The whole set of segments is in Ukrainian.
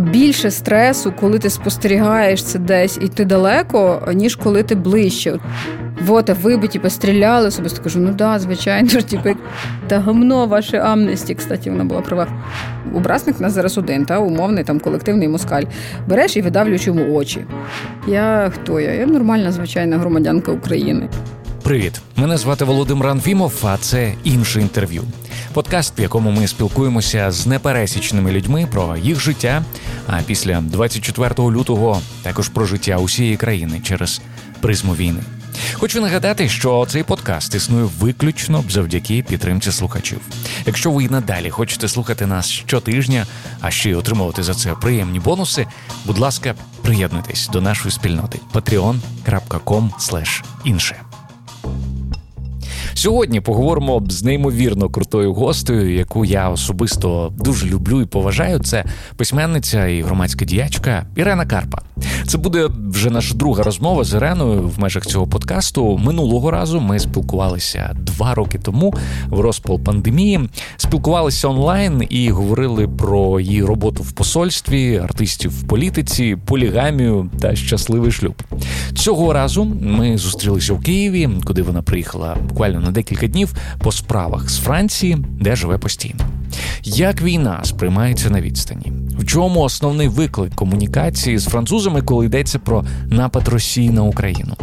більше стресу, коли ти спостерігаєш це десь і ти далеко, ніж коли ти ближче. Вот, а ви би типу, стріляли, особисто кажу, ну да, звичайно ж, типу, та гамно ваше амнесті, кстати, вона була права. Образник у нас зараз один, та умовний там колективний москаль. Береш і видавлюєш йому очі. Я хто я? Я нормальна, звичайна громадянка України. Привіт, мене звати Володимир Анфімов, а це інше інтерв'ю. Подкаст, в якому ми спілкуємося з непересічними людьми про їх життя. А після 24 лютого також про життя усієї країни через призму війни. Хочу нагадати, що цей подкаст існує виключно завдяки підтримці слухачів. Якщо ви і надалі хочете слухати нас щотижня, а ще й отримувати за це приємні бонуси, будь ласка, приєднуйтесь до нашої спільноти patreon.com інше. Сьогодні поговоримо з неймовірно крутою гостею, яку я особисто дуже люблю і поважаю. Це письменниця і громадська діячка Ірена Карпа. Це буде вже наша друга розмова з Іреною в межах цього подкасту. Минулого разу ми спілкувалися два роки тому в розпал пандемії. Спілкувалися онлайн і говорили про її роботу в посольстві, артистів в політиці, полігамію та щасливий шлюб. Цього разу ми зустрілися в Києві, куди вона приїхала буквально на декілька днів по справах з Франції, де живе постійно. Як війна сприймається на відстані? В чому основний виклик комунікації з французами, коли йдеться про напад Росії на Україну?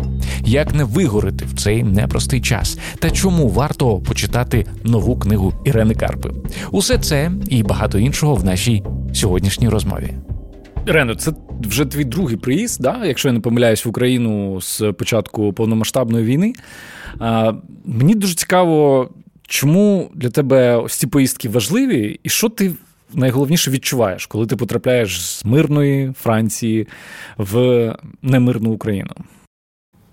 Як не вигорити в цей непростий час? Та чому варто почитати нову книгу Ірени Карпи? Усе це і багато іншого в нашій сьогоднішній розмові. Рено, це вже твій другий приїзд, да? якщо я не помиляюсь в Україну з початку повномасштабної війни. А, Мені дуже цікаво, чому для тебе ось ці поїздки важливі, і що ти найголовніше відчуваєш, коли ти потрапляєш з мирної Франції в немирну Україну?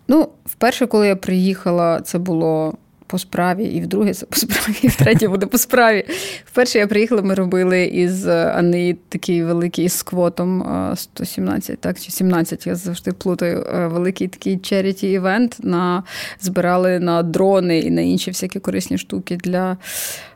Ну, вперше, коли я приїхала, це було по справі, і вдруге це по справі, і втретє буде по справі. Вперше я приїхала, ми робили із Ани такий великий з квотом 117, так, чи 17, я завжди плутаю. Великий такий черіті івент на збирали на дрони і на інші всякі корисні штуки для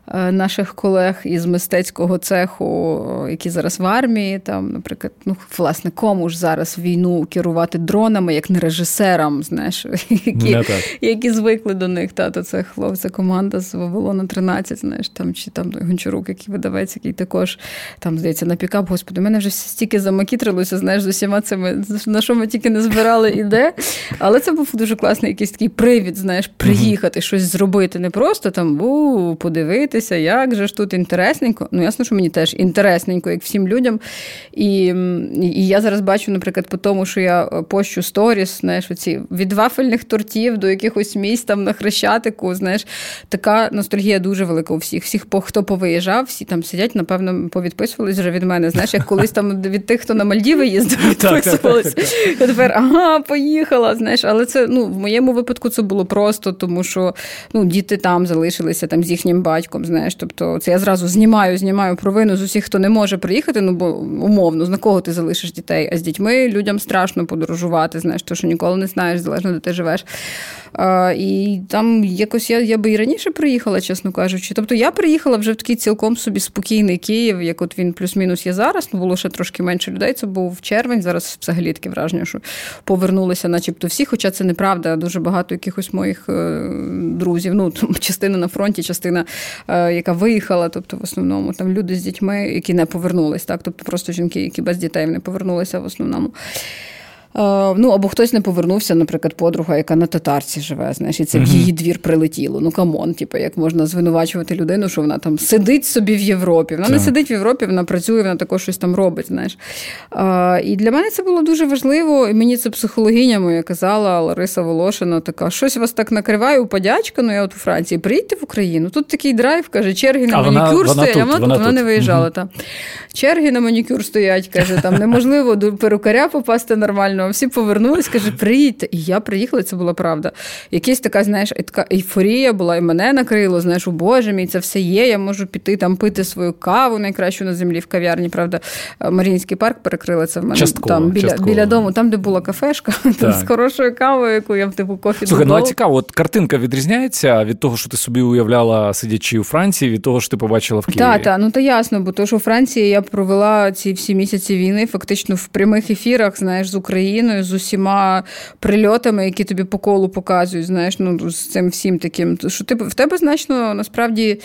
Е, наших колег із мистецького цеху, які зараз в армії, там, наприклад, ну, власне, кому ж зараз війну керувати дронами, як не режисерам, знаєш, які які звикли до них. Та, то це хлопця команда з Вавилона 13, знаєш, там, чи там Гончарук, який видавець, який також там, здається, на пікап, господи, мене вже стільки замакітрилося, знаєш, з усіма цими, на що ми тільки не збирали іде. Але це був дуже класний якийсь такий привід, знаєш, приїхати, щось зробити. Не просто там у подивитися подивитися, як же ж тут інтересненько. Ну, ясно, що мені теж інтересненько, як всім людям. І і я зараз бачу, наприклад, по тому, що я е, пощу сторіс, знаєш, оці від вафельних тортів до якихось місць там на Хрещатику, знаєш, така ностальгія дуже велика у всіх. Всіх, хто повиїжджав, всі там сидять, напевно, повідписувались вже від мене. Знаєш, як колись там від тих, хто на Мальдіви їздив, відписувалися. Я тепер ага, поїхала. знаєш, Але це ну, в моєму випадку це було просто, тому що ну, діти там залишилися там з їхнім батьком знаєш. Тобто, це я зразу знімаю, знімаю провину з усіх, хто не може приїхати. Ну бо умовно, на кого ти залишиш дітей? А з дітьми людям страшно подорожувати, знаєш, то що ніколи не знаєш, залежно де ти живеш. А, І там якось я я би і раніше приїхала, чесно кажучи. Тобто я приїхала вже в такий цілком собі спокійний Київ, як от він плюс-мінус є зараз. Ну було ще трошки менше людей. Це був червень. Зараз взагалі таке враження, що повернулися, начебто всі. Хоча це неправда. Дуже багато якихось моїх е, друзів. Ну частина на фронті, частина, е, яка виїхала. Тобто, в основному там люди з дітьми, які не повернулись, так тобто просто жінки, які без дітей не повернулися в основному. Ну, або хтось не повернувся, наприклад, подруга, яка на татарці живе, знаєш, і це в її двір прилетіло. Ну come on, типу, як можна звинувачувати людину, що вона там сидить собі в Європі. Вона так. не сидить в Європі, вона працює, вона також щось там робить. знаєш. І для мене це було дуже важливо. І мені це психологиня моя казала Лариса Волошина, така, щось вас так накриває у подячка, ну я от у Франції, приїдьте в Україну. Тут такий драйв, каже, черги на а манікюр вона, стоять, вона, тут, а вона, вона, вона не виїжджала. Угу. Та. Черги на манікюр стоять, каже, там неможливо до перукаря попасти нормально нормально. Всі повернулись, каже, приїдьте. І я приїхала, це була правда. Якась така, знаєш, така ейфорія була, і мене накрило. Знаєш, о Боже мій, це все є. Я можу піти там пити свою каву найкращу на землі в кав'ярні. Правда, Маріїнський парк перекрили це в мене частково, там біля частково. біля дому, там, де була кафешка, там з хорошою кавою, яку я в типу кофі Слухай, додав. ну а цікаво, от картинка відрізняється від того, що ти собі уявляла, сидячи у Франції, від того, що ти побачила в Києві. Так, так, ну то ясно, бо то, що у Франції я провела ці всі місяці війни, фактично в прямих ефірах, знаєш, з Україною, з усіма прильотами, які тобі по колу показують, знаєш, ну з цим всім таким. Що ти в тебе значно насправді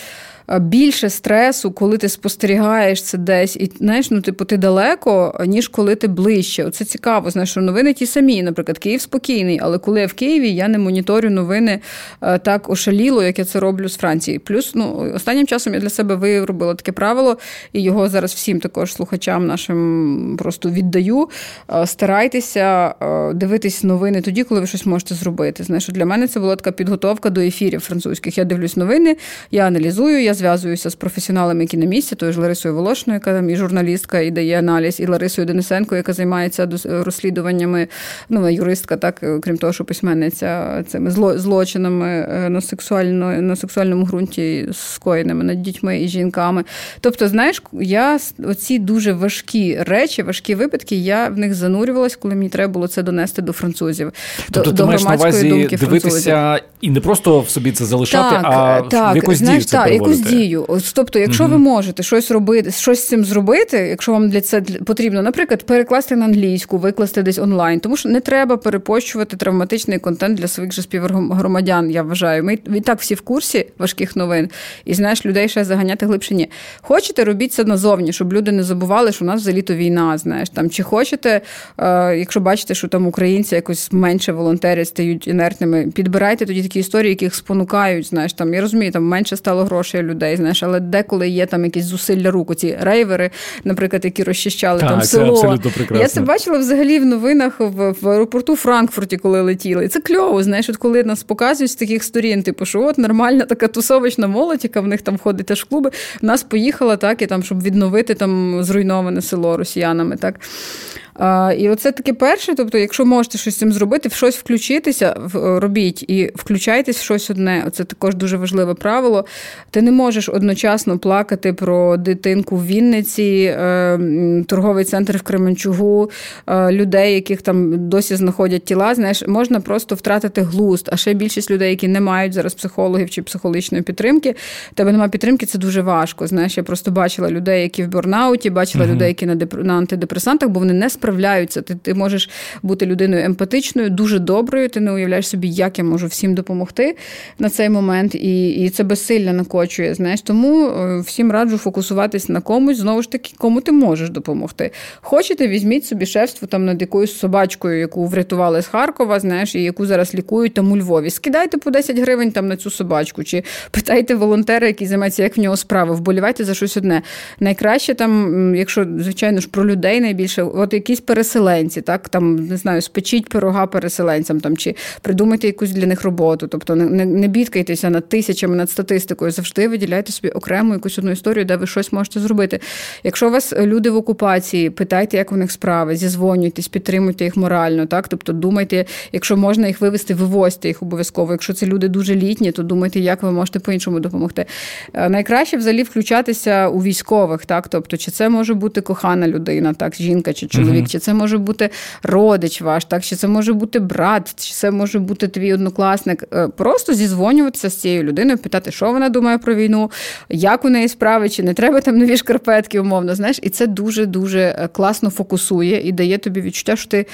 більше стресу, коли ти спостерігаєш це десь, і знаєш, ну типу ти далеко, ніж коли ти ближче. Оце цікаво. Знаєш, що новини ті самі. Наприклад, Київ спокійний, але коли я в Києві, я не моніторю новини е, так ошаліло, як я це роблю з Франції. Плюс, ну останнім часом я для себе виробила таке правило, і його зараз всім також слухачам нашим просто віддаю. Е, старайтеся е, дивитись новини тоді, коли ви щось можете зробити. Знаєш, для мене це була така підготовка до ефірів французьких. Я дивлюсь новини, я аналізую, я зв'язуюся з професіоналами, які на місці, тою ж Ларисою Волошною, яка там і журналістка, і дає аналіз, і Ларисою Денисенко, яка займається розслідуваннями, ну вона юристка, так крім того, що письменниця цими злочинами е, на сексуально на сексуальному ґрунті скоєними над дітьми і жінками. Тобто, знаєш, я оці дуже важкі речі, важкі випадки, я в них занурювалась, коли мені треба було це донести до французів. Тобто до, ти маєш на увазі дивитися французів. і не просто в собі це залишати, так, а так, в якусь знаєш, дію це так, якусь дію. Тобто, якщо ви можете щось робити, щось з цим зробити, якщо вам для це потрібно, наприклад, перекласти на англійську, викласти десь онлайн, тому що не треба перепощувати травматичний контент для своїх же співгромадян, я вважаю. Ми і так всі в курсі важких новин, і знаєш, людей ще заганяти глибше. Ні. Хочете, робіть це назовні, щоб люди не забували, що у нас взагалі то війна. Знаєш, там чи хочете, е, якщо бачите, що там українці якось менше волонтерять, стають інертними, підбирайте тоді такі історії, які їх спонукають. Знаєш, там я розумію, там менше стало грошей людей, знаєш, але деколи є там якісь зусилля рук, ці рейвери, наприклад, які розчищали так, там це село. абсолютно прекрасно. Я це бачила взагалі в новинах в, в аеропорту Франкфурті, коли летіли. І це кльово, знаєш, от коли нас показують з таких сторін, типу, що от нормальна така тусовочна молодь, яка в них там ходить теж в клуби, в нас поїхала так, і там, щоб відновити там зруйноване село росіянами. так. І оце таке перше. Тобто, якщо можете щось з цим зробити, в щось включитися, робіть і включайтесь в щось одне. Це також дуже важливе правило. Ти не можеш одночасно плакати про дитинку в Вінниці, е, торговий центр в Кременчугу, е, людей, яких там досі знаходять тіла. Знаєш, можна просто втратити глузд. А ще більшість людей, які не мають зараз психологів чи психологічної підтримки, тебе немає підтримки, це дуже важко. Знаєш, я просто бачила людей, які в бурнауті, бачила угу. людей, які на на антидепресантах, бо вони не справляються. Ти ти можеш бути людиною емпатичною, дуже доброю. Ти не уявляєш собі, як я можу всім допомогти на цей момент, і і це безсилля накочує. Знаєш, тому е, всім раджу фокусуватись на комусь, знову ж таки, кому ти можеш допомогти. Хочете, візьміть собі шефство там над якоюсь собачкою, яку врятували з Харкова, знаєш, і яку зараз лікують там у Львові. Скидайте по 10 гривень там на цю собачку, чи питайте волонтера, який займається, як в нього справи, вболівайте за щось одне. Найкраще там, якщо звичайно ж про людей найбільше, от якісь переселенці, так там не знаю, спечіть пирога переселенцям там чи придумайте якусь для них роботу. Тобто не не бідкайтеся над тисячами, над статистикою. Завжди виділяйте собі окрему якусь одну історію, де ви щось можете зробити. Якщо у вас люди в окупації, питайте, як у них справи, зізвонюйтесь, підтримуйте їх морально. Так, тобто думайте, якщо можна їх вивести, вивозьте їх обов'язково. Якщо це люди дуже літні, то думайте, як ви можете по-іншому допомогти. Е, найкраще взагалі включатися у військових, так тобто, чи це може бути кохана людина, так, жінка чи чоловік, mm-hmm. чи це може бути родич ваш, так, чи це може бути брат, чи це може бути твій однокласник. Е, просто зізвонюватися з цією людиною, питати, що вона думає про війну, як у неї справи, чи не треба там нові шкарпетки, умовно, знаєш, і це дуже дуже класно фокусує і дає тобі відчуття, що ти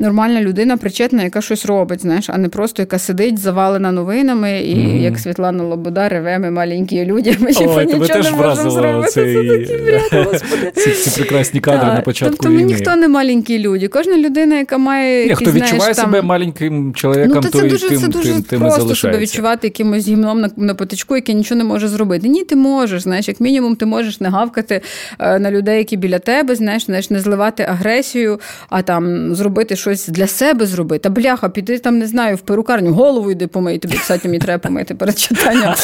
нормальна людина, причетна, яка щось робить, знаєш, а не просто яка сидить, завалена новинами, і mm-hmm. як Світлана Лобода реве, ми маленькі люди, ми Ой, нічого теж не можемо зробити. Цей... Це бред. Ці, ці прекрасні кадри так, на початку Тобто війни. ми ніхто не маленькі люди. Кожна людина, яка має Ні, якісь, хто відчуває знаєш, себе там... маленьким чоловіком, ну, то це то дуже, і тим, це дуже тим, тим просто себе відчувати якимось гімном на, на потичку, який нічого не може зробити. Ні, ти можеш, знаєш, як мінімум, ти можеш не гавкати е, на людей, які біля тебе, знаєш, знаєш, не зливати агресію, а там зробити щось щось для себе зробити. Та бляха, піди там, не знаю, в перукарню, голову йди помий, тобі, кстати, мені треба помити перед читанням.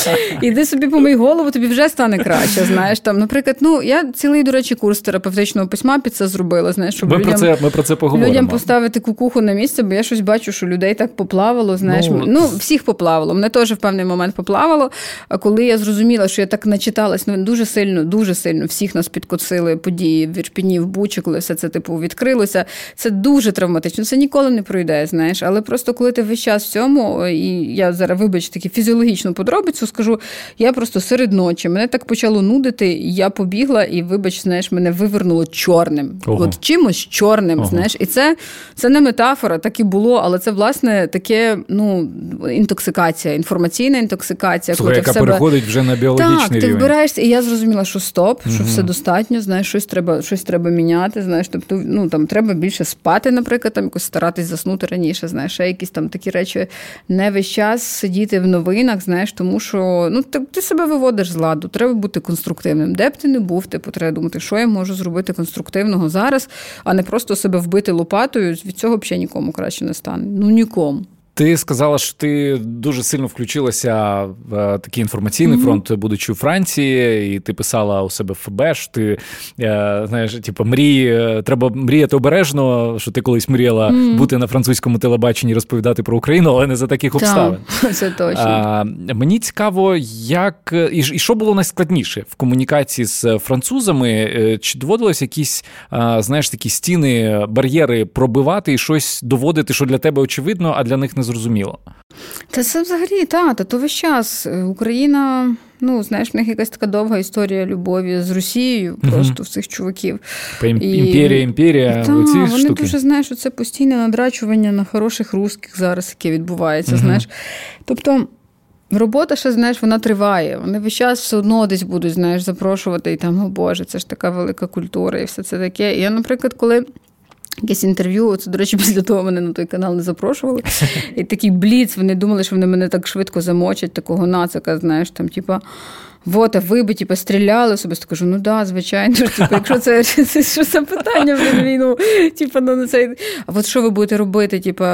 Іди собі помий голову, тобі вже стане краще. Знаєш, там, наприклад, ну я цілий, до речі, курс терапевтичного письма під це зробила. Знаєш, щоб ми людям, про це ми про це поговоримо. людям поставити кукуху на місце, бо я щось бачу, що людей так поплавало. Знаєш, ну, ну всіх поплавало. Мене теж в певний момент поплавало. А коли я зрозуміла, що я так начиталась, ну дуже сильно, дуже сильно всіх нас підкосили події в Ірпіні, в Бучі, коли все це типу відкрилося. Це дуже травматично. Це ніколи не пройде. Знаєш, але просто коли ти весь час в цьому, і я зараз вибач таки фізіологічну подробицю, скажу, я просто серед ночі мене так почало нудити, я побігла, і вибач, знаєш, мене вивернуло чорним. Ого. От чимось чорним. Ого. Знаєш, і це це не метафора, так і було, але це власне таке, ну інтоксикація, інформаційна інтоксикація, Слухай, коли яка в себе... переходить вже на біологічний так, рівень. ти вбираєшся, і я зрозуміла, що стоп, що угу. все достатньо. Знаєш, щось треба, щось треба міняти. Знаєш, тобто, ну там треба більше спати, наприклад, там якось старатись заснути раніше. Знаєш, ще якісь там такі речі, не весь час сидіти в новинах, знаєш, тому що ну ти, ти себе виводиш з ладу, треба бути конструктивним. Де б ти не був, типу, треба думати, що я можу зробити конструктивного зараз, а не просто себе вбити лопатою. Від цього взагалі нікому краще не стане. Ну нікому. Ти сказала, що ти дуже сильно включилася в е, такий інформаційний mm-hmm. фронт, будучи у Франції, і ти писала у себе в ФБ, що ти е, знаєш, типу, мрії, е, треба мріяти обережно, що ти колись мріяла mm-hmm. бути на французькому телебаченні, розповідати про Україну, але не за таких обставин. Це точно. А, Мені цікаво, як і, і що було найскладніше в комунікації з французами, чи доводилось якісь знаєш такі стіни, бар'єри пробивати і щось доводити, що для тебе очевидно, а для них не зрозуміло. Та це взагалі та, та то весь час. Україна, ну знаєш, в них якась така довга історія любові з Росією, угу. просто в цих чуваків. Імперія, імперія. Та, оці Вони штуки. дуже знаєш, це постійне надрачування на хороших русських зараз, яке відбувається. Угу. знаєш. Тобто. Робота ще, знаєш, вона триває. Вони весь час все одно десь будуть, знаєш, запрошувати і там, о Боже, це ж така велика культура і все це таке. І я, наприклад, коли Якесь інтерв'ю, це, до речі, після того мене на той канал не запрошували. І такий бліц, вони думали, що вони мене так швидко замочать, такого нацика, знаєш, там, типа. Вот, а ви би типу, стріляли особисто кажу, ну да, звичайно. Типу, якщо це це що це питання в війну, типу, ну, цей. А от що ви будете робити? Типу,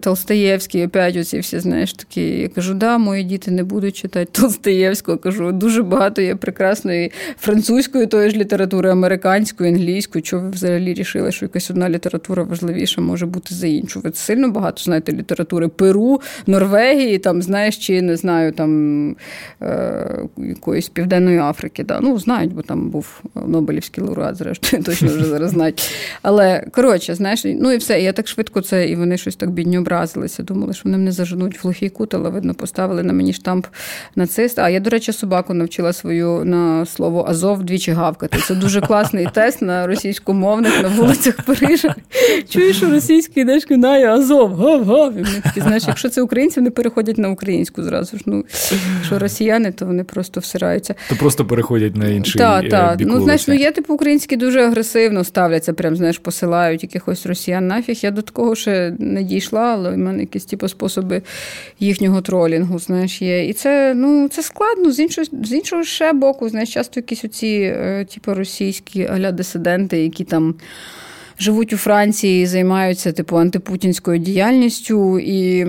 Толстаєвський, опять оці всі, знаєш, такі. Я кажу, да, мої діти не будуть читати Толстаєвського. Кажу, дуже багато є прекрасної французької тої ж літератури, американської, англійської. Чого ви взагалі рішили, що якась одна література важливіша може бути за іншу? Ви сильно багато знаєте літератури Перу, Норвегії, там, знаєш, чи не знаю, там. Е- якоїсь Південної Африки. Да. Ну, знають, бо там був Нобелівський лауреат, зрештою, точно вже зараз знають. Але коротше, знаєш, ну і все. Я так швидко це, і вони щось так бідні образилися. Думали, що вони мене заженуть в глухий кут, але видно, поставили на мені штамп нациста. А я, до речі, собаку навчила свою на слово Азов двічі гавкати. Це дуже класний тест на російськомовних на вулицях Парижа. Чуєш, що російський йдеш кидає Азов, гав-гав. І вони такі, знаєш, якщо це українці, вони переходять на українську зразу ж. Ну, Що росіяни, то вони просто просто всираються. То просто переходять на інший Так, так. Ну, знаєш, ну є типу українські дуже агресивно ставляться, прям знаєш, посилають якихось росіян нафіг. Я до такого ще не дійшла, але в мене якісь типу способи їхнього тролінгу, знаєш, є. І це ну, це складно. З іншого з іншого ще боку, знаєш, часто якісь оці, е, типу, російські аля дисиденти, які там. Живуть у Франції, займаються типу антипутінською діяльністю, і,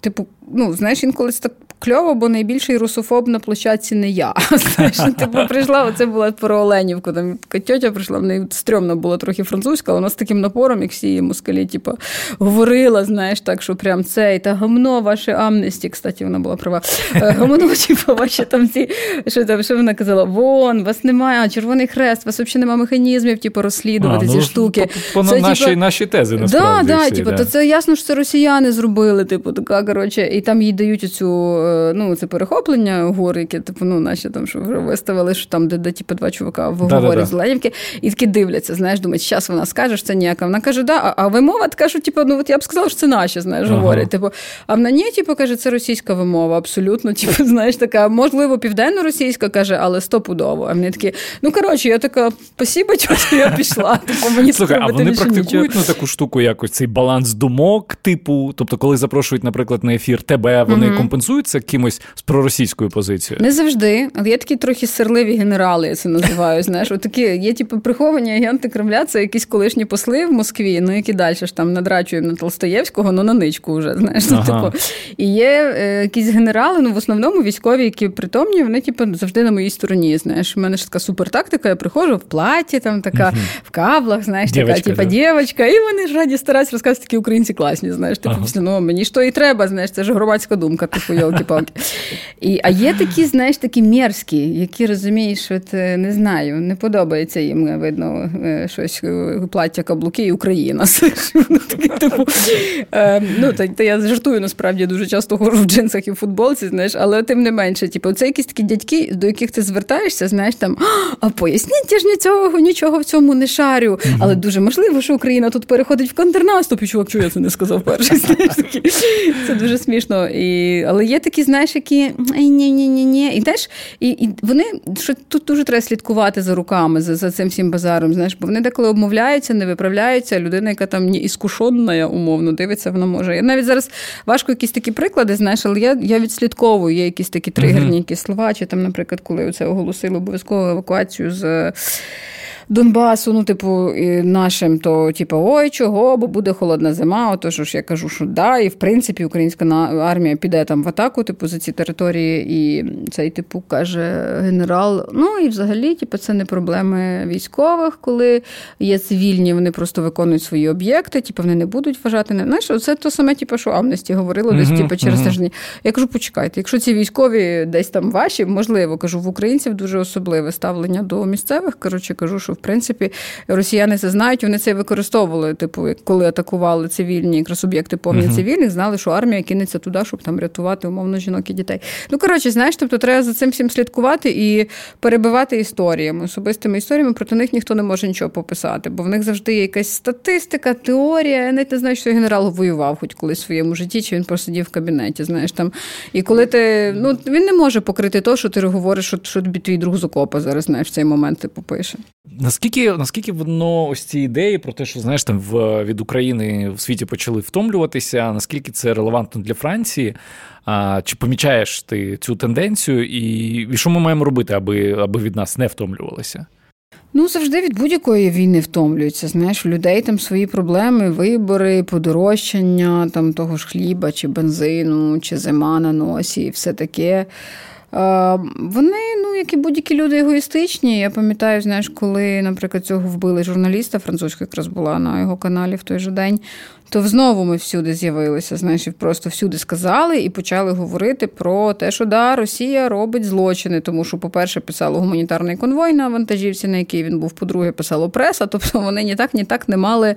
типу, ну знаєш, інколи це так кльово, бо найбільший русофоб на площадці не я. Знаєш, типу прийшла, оце була про Оленівку. Там тьотя прийшла, в неї стрьомно було трохи французька, але вона з таким напором, як всі москалі, типу, говорила, знаєш, так, що прям це, і та гамно, ваше амнесті, кстати, вона була права. Е, гамно, типу, ваші там ці, що там, що вона казала, вон, вас немає, Червоний хрест, вас взагалі немає механізмів, типу, розслідувати а, ці ну, штуки. По, по, це, наші, типу, наші тези, насправді. Да, да, типу, да. то це ясно, що це росіяни зробили, типу, така, коротше, і там їй дають оцю ну, це перехоплення гор, яке типу, ну, наші там що вже виставили, що там, де, де типу, два чувака в говорі з Ленівки, і такі дивляться, знаєш, думають, зараз вона скаже, що це ніяка. Вона каже, да, а вимова така, що типу, ну от я б сказала, що це наші, знаєш, ага. говорять. Типу, а в ні, типу, каже, це російська вимова, абсолютно. Типу, знаєш, така, можливо, південно-російська каже, але стопудово. А мені такі, ну коротше, я така, спасибо, що я пішла. Типу, мені Слухай, а вони практикують на таку штуку якось цей баланс думок, типу, тобто, коли запрошують, наприклад, на ефір тебе, вони компенсують звертаєшся кимось з проросійською позицією? Не завжди, але є такі трохи серливі генерали, я це називаю. Знаєш, такі є типу приховані агенти Кремля, це якісь колишні посли в Москві, ну які далі ж там надрачуємо на Толстоєвського, ну на ничку вже. Знаєш, ну, ага. типу. І є е, якісь генерали, ну в основному військові, які притомні, вони типу завжди на моїй стороні. Знаєш, у мене ж така супертактика, я приходжу в платі, там така в каблах, знаєш, така, типа дівчинка, і вони ж раді стараються розказувати такі українці класні. Знаєш, типу, ага. після ну мені ж то і треба, знаєш, це ж громадська думка, типу, йолки-палки. І, А є такі, знаєш, такі мерзкі, які розумієш, от е, не знаю, не подобається їм, е, видно, е, щось плаття каблуки і Україна. Типу, ну, та я жартую, насправді дуже часто ходжу в джинсах і в футболці, знаєш, але тим не менше, типу, це якісь такі дядьки, до яких ти звертаєшся, знаєш, там, а поясніть, я ж нічого, нічого в цьому не шарю. Але дуже можливо, що Україна тут переходить в контрнаступ, і чувак, чого я це не сказав перший. Це дуже смішно. І, Але є такі, знаєш, які ні-ні-ні-ні. І теж і, і вони що тут дуже треба слідкувати за руками, за за цим всім базаром. Знаєш, бо вони деколи обмовляються, не виправляються. Людина, яка там не іскушенна, умовно дивиться, вона може. Я навіть зараз важко якісь такі приклади, знаєш, але я я відслідковую, є якісь такі тригерні якісь слова, чи там, наприклад, коли це оголосили обов'язкову евакуацію з. Донбасу, ну, типу, нашим, то типу, ой, чого, бо буде холодна зима. Отож ж я кажу, що да, і в принципі українська армія піде там в атаку, типу, за ці території, і цей типу каже генерал. Ну і взагалі, типу, це не проблеми військових, коли є цивільні, вони просто виконують свої об'єкти, типу, вони не будуть вважати. Не знаєш, це то саме, типу, що Амнесті говорило десь, uh-huh, типу, через uh-huh. тижні. Я кажу, почекайте, якщо ці військові десь там ваші, можливо, кажу, в українців дуже особливе ставлення до місцевих. Коротше, кажу, що в принципі росіяни це знають, вони це використовували. Типу, коли атакували цивільні якраз об'єкти повні uh-huh. цивільних, знали, що армія кинеться туди, щоб там рятувати умовно жінок і дітей. Ну коротше, знаєш, тобто треба за цим всім слідкувати і перебивати історіями, особистими історіями. Проти них ніхто не може нічого пописати, бо в них завжди є якась статистика, теорія. Я навіть не знаю, що генерал воював хоч колись в своєму житті, чи він посидів в кабінеті. Знаєш там. І коли ти ну він не може покрити то, що ти говориш, що, що тобі твій друг з окопа зараз знаєш в цей момент ти попише. Наскільки наскільки воно ось ці ідеї про те, що знаєш там в від України в світі почали втомлюватися, наскільки це релевантно для Франції? А, Чи помічаєш ти цю тенденцію, і, і що ми маємо робити, аби аби від нас не втомлювалися? Ну, завжди від будь-якої війни втомлюються. Знаєш, у людей там свої проблеми, вибори, подорожчання там того ж хліба, чи бензину, чи зима на носі, і все таке. Вони, ну, як і будь-які люди егоїстичні. Я пам'ятаю, знаєш, коли, наприклад, цього вбили журналіста, французька якраз була на його каналі в той же день то знову ми всюди з'явилися, знаєш, просто всюди сказали і почали говорити про те, що да, Росія робить злочини, тому що, по-перше, писало гуманітарний конвой на вантажівці, на який він був, по-друге, писало преса, тобто вони ні так, ні так не мали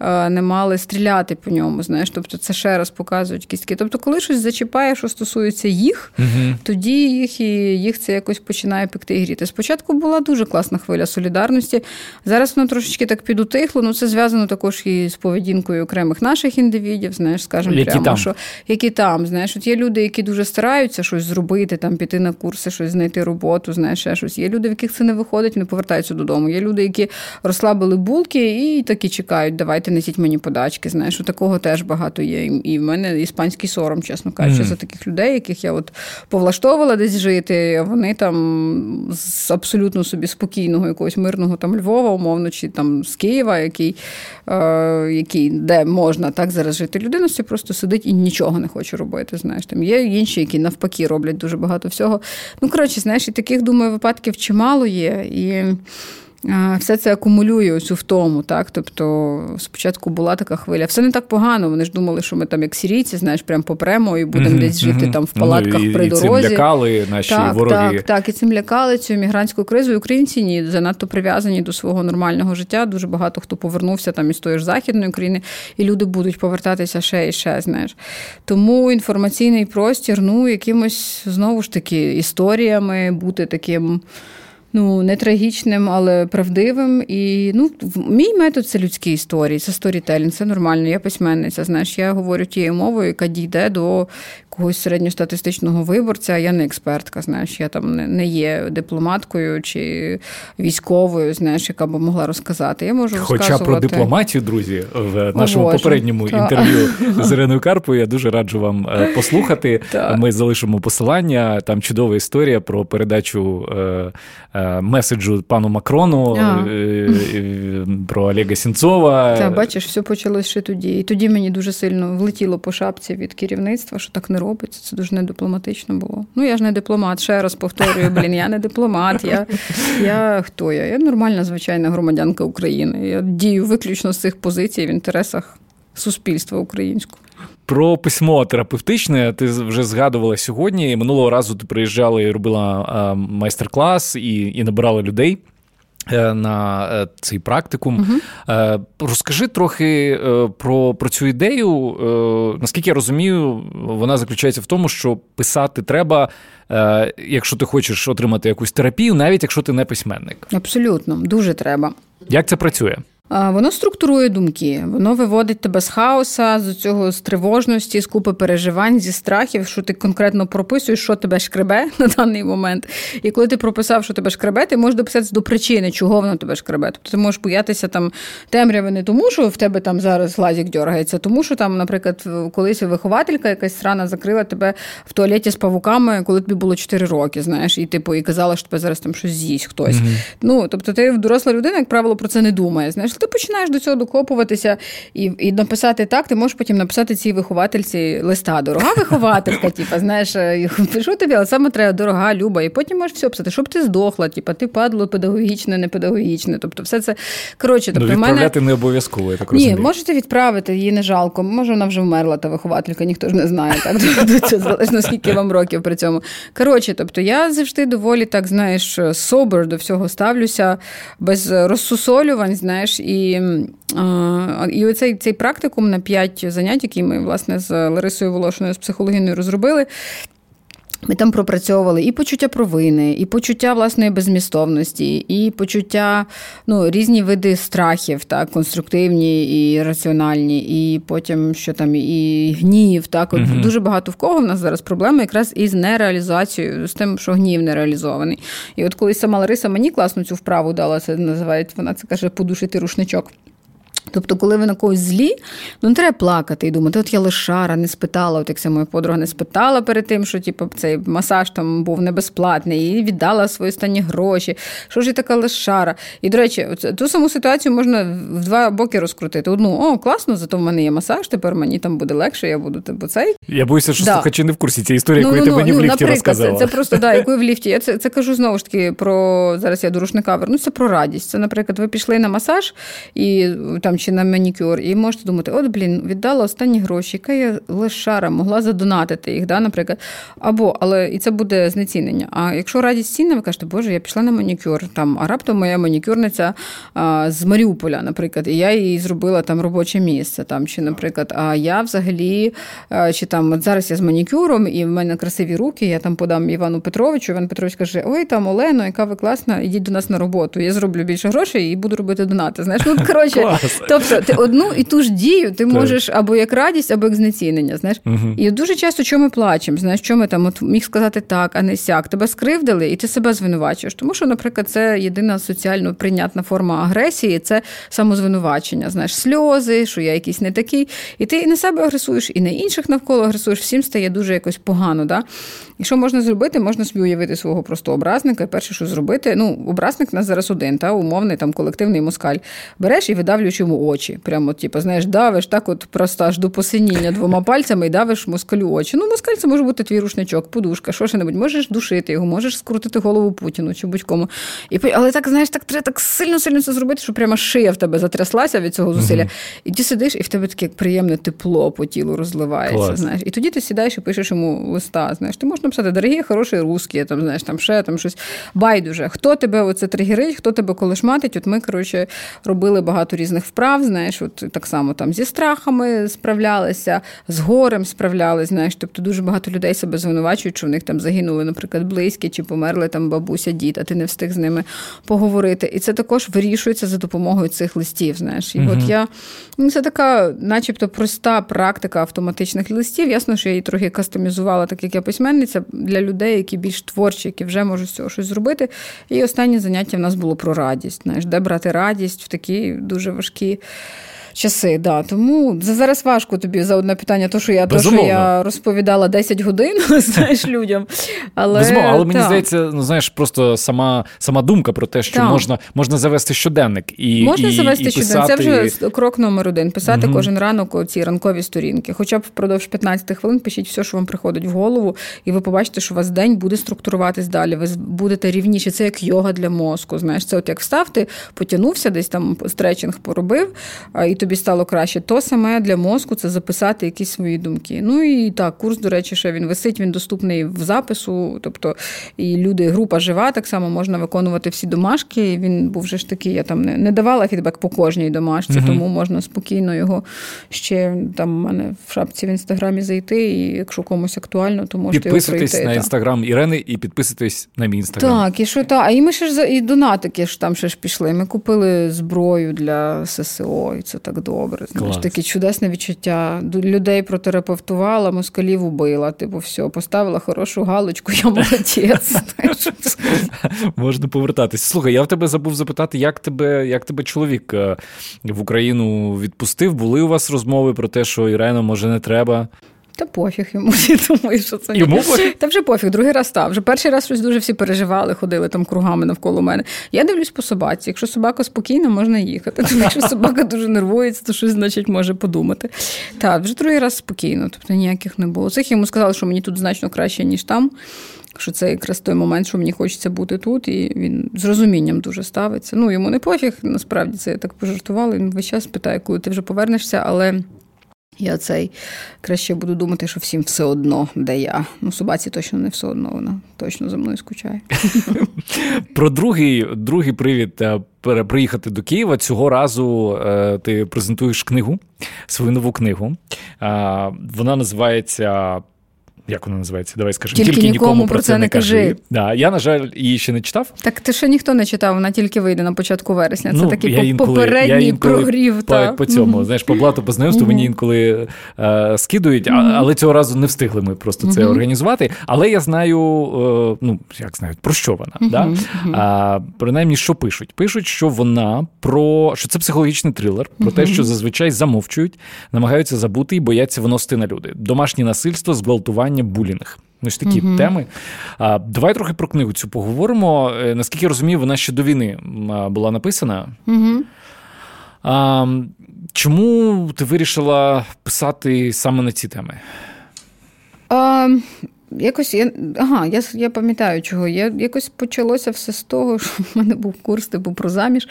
е, не мали стріляти по ньому. Знаєш, тобто це ще раз показують кістки. Тобто, коли щось зачіпає, що стосується їх, угу. тоді їх і їх це якось починає пекти і гріти. Спочатку була дуже класна хвиля солідарності. Зараз воно трошечки так підутихло. Ну це зв'язано також і з поведінкою окремо окремих наших індивідів, знаєш, скажімо які прямо, там? що які там, знаєш, от є люди, які дуже стараються щось зробити, там піти на курси, щось знайти роботу, знаєш, ще щось. Є люди, в яких це не виходить, вони повертаються додому. Є люди, які розслабили булки і такі чекають, давайте несіть мені подачки. Знаєш, у такого теж багато є. І в мене іспанський сором, чесно кажучи, mm. за таких людей, яких я от повлаштовувала десь жити. Вони там з абсолютно собі спокійного, якогось мирного там Львова, умовно, чи там з Києва, який, е, який де можна так зараз жити. Людина все просто сидить і нічого не хоче робити. Знаєш, там є інші, які навпаки роблять дуже багато всього. Ну коротше, знаєш, і таких думаю, випадків чимало є. І все це акумулює цю втому. Так? Тобто спочатку була така хвиля. Все не так погано. Вони ж думали, що ми там, як сірійці, знаєш, прям попремо і будемо mm-hmm, десь жити mm-hmm. там в палатках ну, і, при дорозі. І цим лякали наші так, вороги. Так, так, і цим лякали цю мігрантську кризу. І Українці ні, занадто прив'язані до свого нормального життя. Дуже багато хто повернувся там із тої ж західної України, і люди будуть повертатися ще і ще. Знаєш. Тому інформаційний простір, ну, якимось знову ж таки історіями бути таким ну не трагічним, але правдивим. І ну, мій метод це людські історії, це сторітелінг, це нормально. Я письменниця. Знаєш, я говорю тією мовою, яка дійде до когось середньостатистичного виборця. Я не експертка, знаєш, я там не є дипломаткою чи військовою, знаєш, яка б могла розказати. Я можу Хоча про дипломатію, друзі, в нашому О, попередньому та. інтерв'ю з Іриною Карпою я дуже раджу вам е, послухати. Та. Ми залишимо посилання. Там чудова історія про передачу е, е, меседжу пану Макрону про Олега Сінцова. Так, бачиш, все почалось ще тоді. І тоді мені дуже сильно влетіло по шапці від керівництва, що так не робиться. Це дуже недипломатично було. Ну я ж не дипломат. Ще раз повторюю, блін, я не дипломат. Я я хто я? Я нормальна, звичайна громадянка України. Я дію виключно з цих позицій в інтересах суспільства українського. Про письмо терапевтичне ти вже згадувала сьогодні. Минулого разу ти приїжджала і робила майстер-клас і, і набирала людей. Е, на е, цей практикум. uh Розкажи трохи про про цю ідею. Наскільки я розумію, вона заключається в тому, що писати треба, якщо ти хочеш отримати якусь терапію, навіть якщо ти не письменник. Абсолютно, дуже треба. Як це працює? Воно структурує думки, воно виводить тебе з хаоса, з цього з тривожності, з купи переживань, зі страхів, що ти конкретно прописуєш, що тебе шкребе на даний момент. І коли ти прописав, що тебе шкребе, ти можеш дописати до причини, чого воно тебе шкребе. Тобто ти можеш боятися там темряви не тому, що в тебе там зараз глазик дергається, тому що там, наприклад, колись вихователька якась срана закрила тебе в туалеті з павуками, коли тобі було 4 роки, знаєш, і типу і казала, що тебе зараз там щось з'їсть хтось. Mm-hmm. Ну тобто, ти доросла людина, як правило, про це не думає. Знаєш ти починаєш до цього докопуватися і і написати так, ти можеш потім написати цій виховательці листа. Дорога вихователька, типу, знаєш, е, пишу тобі, але саме треба дорога, люба. І потім можеш все писати, щоб ти здохла, типу, ти падло педагогічне, не педагогічне. Тобто, все це коротше, тобто, ну, відправляти мене... не обов'язково. я так розумію. Ні, можете відправити, її не жалко. Може, вона вже вмерла, та вихователька, ніхто ж не знає. Так це залежно скільки вам років при цьому. Коротше, тобто я завжди доволі так, знаєш, собер до всього ставлюся без розсусолювань, знаєш, і і оцей цей практикум на п'ять занять, які ми власне з Ларисою Волошиною з психологіною розробили. Ми там пропрацьовували і почуття провини, і почуття власної безмістовності, і почуття ну, різні види страхів, так, конструктивні і раціональні, і потім що там і гнів. Так, От uh Дуже багато в кого в нас зараз проблеми якраз із нереалізацією, з тим, що гнів не реалізований. І от колись сама Лариса мені класно цю вправу дала, це називають, вона це каже, подушити рушничок. Тобто, коли ви на когось злі, ну не треба плакати і думати, от я лишара не спитала, от як це моя подруга не спитала перед тим, що типу, цей масаж там був небезплатний, і віддала свої останні гроші. Що ж я така лишара? І, до речі, ту саму ситуацію можна в два боки розкрутити. Одну, о, класно, зато в мене є масаж, тепер мені там буде легше, я буду типу, цей. Я боюся, що да. слухачі не в курсі цієї історії, ну, яку ну, я тебе ну, в ліфті наприклад, розказала. Це, це просто да, яку в ліфті. Я це, це кажу знову ж таки про зараз я до рушника вернуся про радість. Це, наприклад, ви пішли на масаж і там чи на манікюр, і можете думати, от, блін, віддала останні гроші, яка я лишара, могла задонатити їх, да, наприклад. Або, але і це буде знецінення. А якщо радість цінна, ви кажете, Боже, я пішла на манікюр, там, а раптом моя манікюрниця а, з Маріуполя, наприклад, і я їй зробила там робоче місце. Там, Чи, наприклад, а я взагалі, а, чи там от зараз я з манікюром, і в мене красиві руки, я там подам Івану Петровичу. Іван Петрович каже: Ой, там Олено, яка ви класна, ідіть до нас на роботу. Я зроблю більше грошей і буду робити донати. Знаєш, ну коротше, тобто ти одну і ту ж дію ти можеш або як радість, або як знецінення. Знаєш, угу. і дуже часто, що ми плачемо, знаєш, що ми там от міг сказати так, а не сяк. Тебе скривдили, і ти себе звинувачуєш. Тому що, наприклад, це єдина соціально прийнятна форма агресії, це самозвинувачення. Знаєш, сльози, що я якийсь не такий. І ти і на себе агресуєш, і на інших навколо агресуєш. Всім стає дуже якось погано. Да? І що можна зробити? Можна собі уявити свого просто образника. І перше, що зробити, ну, образник у нас зараз один, та умовний там колективний москаль. Береш і видавлюєш йому очі. Прямо, типу, знаєш, давиш так, от просто аж до посиніння двома пальцями і давиш москалю очі. Ну, москаль це може бути твій рушничок, подушка, що ще небудь. Можеш душити його, можеш скрутити голову Путіну чи будь-кому. І, Але так, знаєш, так треба так сильно-сильно це зробити, що прямо шия в тебе затряслася від цього зусилля. Mm-hmm. І ти сидиш, і в тебе таке приємне тепло по тілу розливається. Клас. знаєш. І тоді ти сідаєш і пишеш йому листа. Знаєш, ти можеш написати, дорогі, хороші русські, там, знаєш, там ще там щось байдуже. Хто тебе оце тригерить, хто тебе колишматить? От ми, коротше, робили багато різних вправ, знаєш, от так само там зі страхами справлялися, з горем справлялися. Знаєш, тобто дуже багато людей себе звинувачують, що в них там загинули, наприклад, близькі чи померли там бабуся, дід, а ти не встиг з ними поговорити. І це також вирішується за допомогою цих листів. Знаєш, і угу. от я ну, це така, начебто, проста практика автоматичних листів. Ясно, що я її трохи кастомізувала, так як я письменниця для людей, які більш творчі, які вже можуть з цього щось зробити. І останнє заняття в нас було про радість. Знаєш, де брати радість в такі дуже важкі и часи. Да. Тому зараз важко тобі за одне питання, то що я то, що я розповідала 10 годин, знаєш, людям. Але Безумовно, але мені здається, ну знаєш, просто сама сама думка про те, що можна можна завести щоденник і можна і, завести і щоденник. Це вже крок номер один. Писати кожен ранок ці ранкові сторінки. Хоча б впродовж 15 хвилин пишіть все, що вам приходить в голову, і ви побачите, що у вас день буде структуруватись далі. Ви будете рівніші. Це як йога для мозку. Знаєш, це от як встав, ти потягнувся, десь там стретчинг поробив, і тобі стало краще. То саме для мозку це записати якісь свої думки. Ну і так, курс, до речі, ще він висить, він доступний в запису. Тобто і люди, група жива, так само можна виконувати всі домашки. Він був вже ж такий, я там не, не давала фідбек по кожній домашці, uh тому можна спокійно його ще там у мене в шапці в інстаграмі зайти. І якщо комусь актуально, то можете підписуйтесь його пройти. на інстаграм Ірени і підписуйтесь на мій інстаграм. Так, і що так. А і ми ще ж і донатики ж там ще ж пішли. Ми купили зброю для ССО, і це так добре добре. Знаєш, таке чудесне відчуття. Людей протерапевтувала, москалів убила. Типу, все, поставила хорошу галочку, я молодець. Можна повертатись. Слухай, я в тебе забув запитати, як тебе як тебе чоловік е, в Україну відпустив? Були у вас розмови про те, що Ірена, може, не треба? Та пофіг йому всі думаю, що це Йому пофіг? Та вже пофіг, другий раз став. Вже перший раз щось дуже всі переживали, ходили там кругами навколо мене. Я дивлюсь по собаці. Якщо собака спокійна, можна їхати. Тому якщо собака дуже нервується, то щось значить може подумати. Так, вже другий раз спокійно, тобто ніяких не було. Цих йому сказали, що мені тут значно краще, ніж там. Що це якраз той момент, що мені хочеться бути тут, і він з розумінням дуже ставиться. Ну йому не пофіг, насправді це я так пожартувала. Він весь час питає, коли ти вже повернешся, але. Я цей краще буду думати, що всім все одно, де я. Ну, собаці точно не все одно, вона точно за мною скучає. Про другий другий привід е, приїхати до Києва. Цього разу е, ти презентуєш книгу, свою нову книгу. Вона називається як вона називається? Давай скажемо. Тільки, тільки нікому про це не кажи. кажи. Да, Я, на жаль, її ще не читав. Так ти ще ніхто не читав, вона тільки вийде на початку вересня. Це ну, такий я інколи, попередній я інколи прогрів. По, та. по цьому, mm-hmm. знаєш, по блату по знайомству mm-hmm. мені інколи е, скидують, mm-hmm. але цього разу не встигли ми просто це організувати. Але я знаю, е, ну як знаю, про що вона. Да? А, Принаймні, що пишуть? Пишуть, що вона про що це психологічний трилер, про те, що зазвичай замовчують, намагаються забути і бояться виносити на люди. Домашнє насильство, зґвалтування виховання, булінг. Ну, ж такі uh теми. А, Давай трохи про книгу цю поговоримо. Е, наскільки я розумію, вона ще до війни була написана. uh А, Чому ти вирішила писати саме на ці теми? А, Якось я ага, я я пам'ятаю, чого. Я якось почалося все з того, що в мене був курс типу про заміж,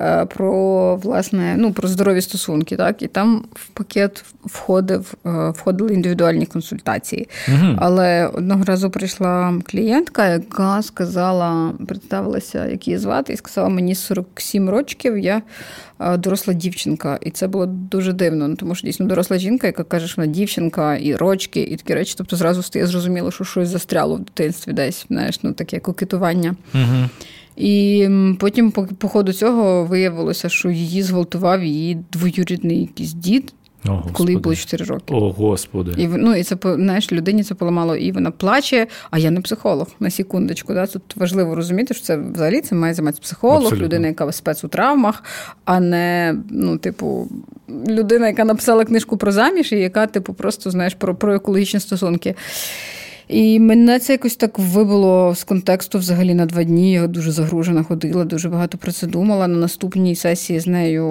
е, про власне, ну про здорові стосунки. Так, і там в пакет входив, е, входили індивідуальні консультації. Угу. Але одного разу прийшла клієнтка, яка сказала, представилася, як її звати, і сказала: мені 47 років, я доросла дівчинка. І це було дуже дивно. Ну, тому що дійсно доросла жінка, яка каже, що вона дівчинка, і рочки, і такі речі. Тобто зразу стає зрозуміло, що щось застряло в дитинстві десь, знаєш, ну таке кокетування. Угу. І потім, по, по ходу цього, виявилося, що її зґвалтував її двоюрідний якийсь дід. О, коли їй було 4 роки. О, Господи. І ну, і це знаєш, людині це поламало, і вона плаче, а я не психолог на секундочку. Да? Тут важливо розуміти, що це взагалі це має займатися психолог, Абсолютно. людина, яка в спец у травмах, а не, ну, типу, людина, яка написала книжку про заміж, і яка, типу, просто знаєш, про, про екологічні стосунки. І мене це якось так вибило з контексту взагалі на два дні. Я дуже загружена ходила, дуже багато про це думала. На наступній сесії з нею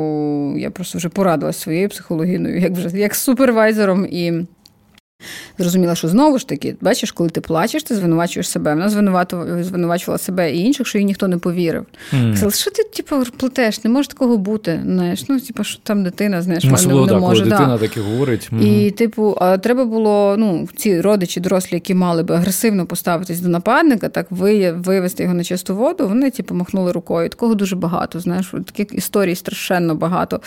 я просто вже порадилася своєю психологіною, як вже як супервайзером. І Зрозуміла, що знову ж таки, бачиш, коли ти плачеш, ти звинувачуєш себе. Вона звинувачувала себе і інших, що їй ніхто не повірив. Mm. Казала, що ти типу, плетеш, не може такого бути. знаєш, ну, типу, що там дитина, знаєш, ну, не, не так, може. Коли дитина так і говорить. І, типу, а треба було, ну, ці родичі, дорослі, які мали би агресивно поставитись до нападника, так вивести його на чисту воду, вони, типу, махнули рукою. Такого дуже багато. Знаєш, таких історій страшенно багато.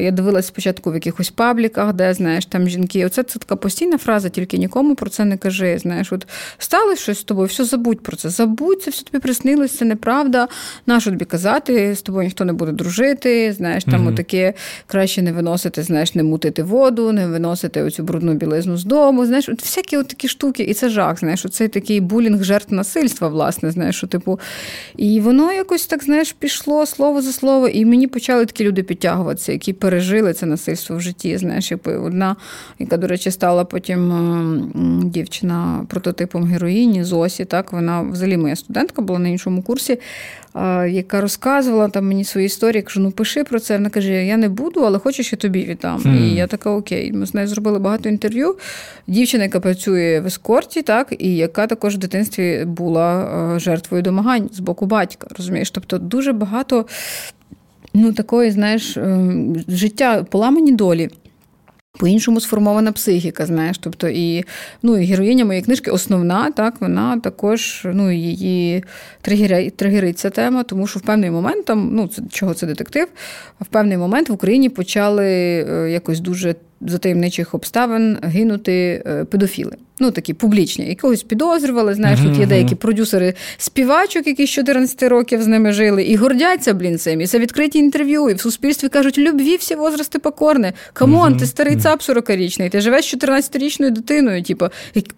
Я дивилась спочатку в якихось пабліках, де знаєш, там жінки. Оце це така постійна фраза, тільки нікому про це не кажи. Знаєш, от сталося щось з тобою, все забудь про це. Забудь, це все тобі приснилось, це неправда. Нащо тобі казати, з тобою ніхто не буде дружити. Знаєш, там mm отаке краще не виносити, знаєш, не мутити воду, не виносити оцю брудну білизну з дому. Знаєш, от всякі от такі штуки, і це жах. Знаєш, оцей такий булінг жертв насильства, власне, знаєш, що типу. І воно якось так, знаєш, пішло слово за слово, і мені почали такі люди підтягуватися, які пережили це насильство в житті. Знаєш, одна, яка, до речі, стала потім дівчина прототипом героїні Зосі. Так, вона взагалі моя студентка була на іншому курсі, яка розказувала там мені свої історії. Кажу, ну пиши про це. Вона каже: Я не буду, але хочеш, я тобі віддам. Mm. І я така окей. Ми з нею зробили багато інтерв'ю. Дівчина, яка працює в ескорті, так, і яка також в дитинстві була жертвою домагань з боку батька. Розумієш? Тобто дуже багато ну, такої, знаєш, життя поламані долі. По-іншому сформована психіка, знаєш, тобто і ну, і героїня моєї книжки основна, так, вона також ну, її тригерить ця тема, тому що в певний момент там, ну, це чого це детектив, в певний момент в Україні почали е, якось дуже за таємничих обставин гинути е, педофіли. Ну, такі публічні, якогось підозрювали. Знаєш, тут є деякі продюсери співачок, які з 14 років з ними жили, і гордяться, блін, цим. І це відкриті інтерв'ю, і в суспільстві кажуть, любви все возрасты покорны. Come on, ти старий цап 40-річний, ти живеш 14-річною дитиною. Типу,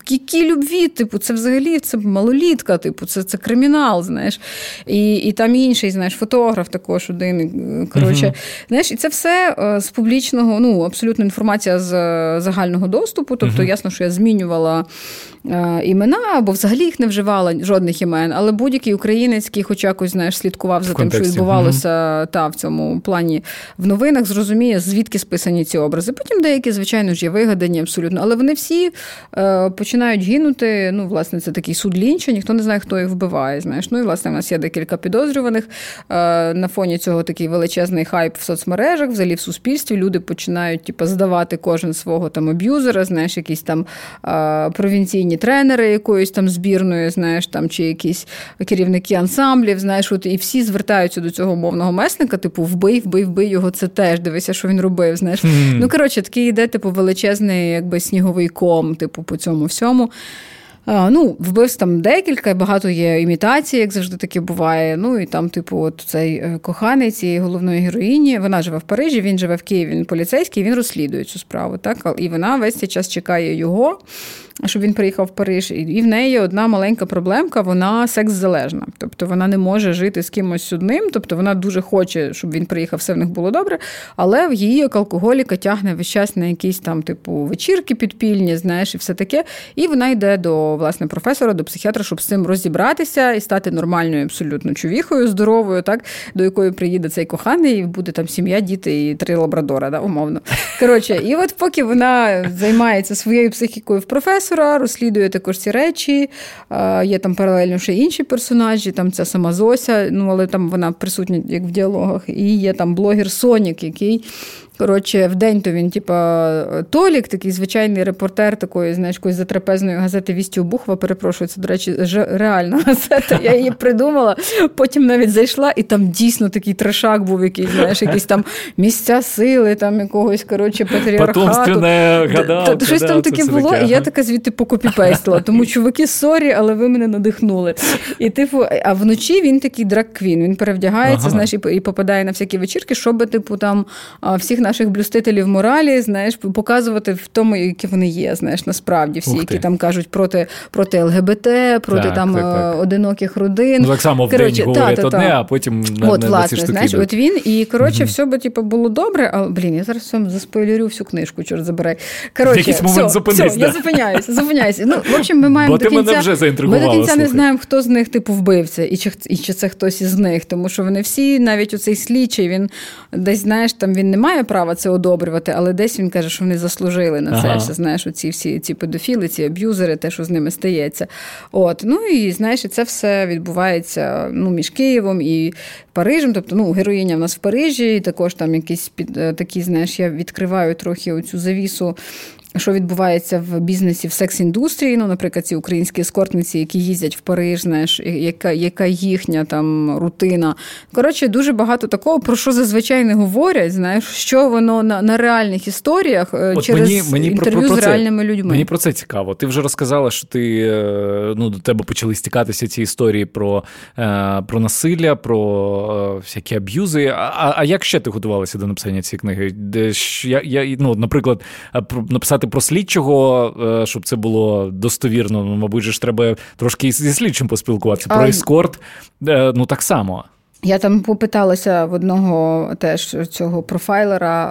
які любві? Типу, це взагалі це малолітка, типу, це це кримінал, знаєш. І і там інший, знаєш, фотограф також один. Коротше, знаєш, і це все е, з публічного, ну, абсолютно інформація з е, загального доступу. Тобто, ясно, що я змінювала е, імена, або взагалі їх не вживала жодних імен, але будь-який українець, який хоч якось знаєш, слідкував за тим, що відбувалося mm-hmm. та в цьому плані в новинах, зрозуміє, звідки списані ці образи. Потім деякі, звичайно ж, є вигадані абсолютно, але вони всі е, починають гинути. Ну, власне, це такий суд лінча, ніхто не знає, хто їх вбиває. Знаєш, ну і власне в нас є декілька підозрюваних. Е, на фоні цього такий величезний хайп в соцмережах, взагалі в суспільстві. Люди починають типу, здавати кожен свого там аб'юзера, знаєш, якісь там провінційні тренери якоїсь там збірної, знаєш, там чи якісь керівники ансамблів, знаєш, от і всі звертаються до цього мовного месника, типу, вбий, вбий, вбий його, це теж дивися, що він робив. Знаєш. Mm. Ну коротше, такий йде, типу, величезний, якби сніговий ком, типу, по цьому всьому. Ну, вбивств там декілька, багато є імітацій, як завжди таке буває. Ну і там, типу, от цей е, коханець цієї головної героїні, вона живе в Парижі, він живе в Києві, він поліцейський, він розслідує цю справу. Так? І вона весь цей час чекає його щоб він приїхав в Париж, і в неї одна маленька проблемка, вона секс-залежна. Тобто вона не може жити з кимось одним, тобто вона дуже хоче, щоб він приїхав, все в них було добре. Але в її як алкоголіка тягне весь час на якісь там, типу, вечірки підпільні, знаєш, і все таке. І вона йде до власне професора, до психіатра, щоб з цим розібратися і стати нормальною, абсолютно чувіхою, здоровою, так, до якої приїде цей коханий, і буде там сім'я, діти і три лабрадора, да, умовно. Коротше, і от поки вона займається своєю психікою в професора, розслідує також ці речі. Є там паралельно ще інші персонажі, там ця сама Зося, ну але там вона присутня як в діалогах. І є там блогер Сонік, який Коротше, в день то він, типа, Толік, такий звичайний репортер такої, знаєш, якоїсь затрапезної газети Вісті Бухва, перепрошую, це, до речі, реальна газета. Я її придумала. Потім навіть зайшла, і там дійсно такий трешак був, якийсь, знаєш, якісь там місця сили, там якогось коротше, патріархату. гадалка, Щось там таке було, і я така звідти покопіпейстила. Тому чуваки, sorry, але ви мене надихнули. І типу, а вночі він такий drag queen, він перевдягається, ага. знаєш, і попадає на всякі вечірки, щоб типу там всіх наших блюстителів моралі, знаєш, показувати в тому, які вони є, знаєш, насправді всі, які там кажуть проти проти ЛГБТ, проти так, там так, так. одиноких родин. Ну, так само в день говорить та, одне, та, а потім на, От, на, власне, ці знаєш, от він, і коротше, угу. все би типу, було добре, але блін, я зараз вам заспойлерю всю книжку, чорт забирай. Коротше, в момент все, все, да. я зупиняюся, зупиняюся. Ну, в общем, ми маємо Бо до кінця, вже ми до кінця не знаємо, хто з них типу вбивця, і чи і чи це хтось із них, тому що вони всі, навіть оцей слідчий, він десь знаєш, там він не має права права це одобрювати, але десь він каже, що вони заслужили на це. Ага. Все, знаєш, оці всі ці педофіли, ці аб'юзери, те, що з ними стається. От, ну і знаєш, це все відбувається ну, між Києвом і Парижем. Тобто, ну, героїня в нас в Парижі, і також там якісь під е, такі, знаєш, я відкриваю трохи оцю завісу що відбувається в бізнесі в секс-індустрії. Ну, наприклад, ці українські ескортниці, які їздять в Париж, знаєш, яка яка їхня там рутина. Коротше, дуже багато такого, про що зазвичай не говорять. Знаєш, що воно на на реальних історіях е, От через мені, мені інтерв'ю про, про, про з реальними людьми. Мені про це цікаво. Ти вже розказала, що ти е, ну, до тебе почали стікатися ці історії про е, про насилля, про всякі аб'юзи. А а як ще ти готувалася до написання цієї книги? Де я, я, ну, Наприклад, написати сказати про слідчого, е, щоб це було достовірно. Ну, мабуть, ж треба трошки зі слідчим поспілкуватися. Про ескорт, е, ну так само. Я там попиталася в одного теж цього профайлера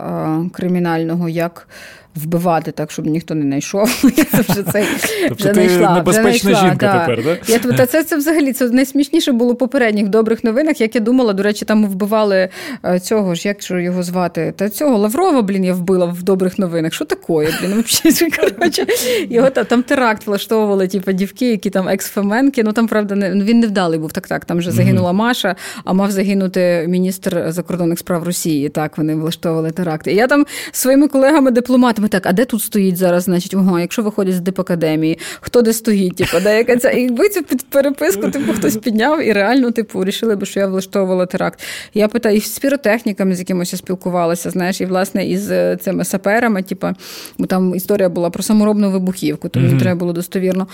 е, кримінального, як вбивати так, щоб ніхто не знайшов. Я вже цей тобто ти знайшла. Небезпечна вже жінка тепер, так? Я, це, це взагалі це найсмішніше було в попередніх добрих новинах, як я думала, до речі, там вбивали е, цього ж, як же його звати? Та цього Лаврова, блін, я вбила в добрих новинах. Що таке, блін? коротше, Його там теракт влаштовували, типу, дівки, які там екс-феменки. Ну там, правда, не, він не вдалий був так, так. Там вже загинула Маша, а мав загинути міністр закордонних справ Росії. Так, вони влаштовували теракти. І я там своїми колегами-дипломатами ми так, а де тут стоїть зараз? Значить, ого, якщо виходять з дипакадемії, хто де стоїть? Типу, де яка ця? І якби цю під переписку, типу, хтось підняв і реально, типу, рішили би, що я влаштовувала теракт. Я питаю, і з піротехніками, з якимось я спілкувалася, знаєш, і власне із цими саперами, типу, бо там історія була про саморобну вибухівку, тому mm-hmm. треба було достовірно.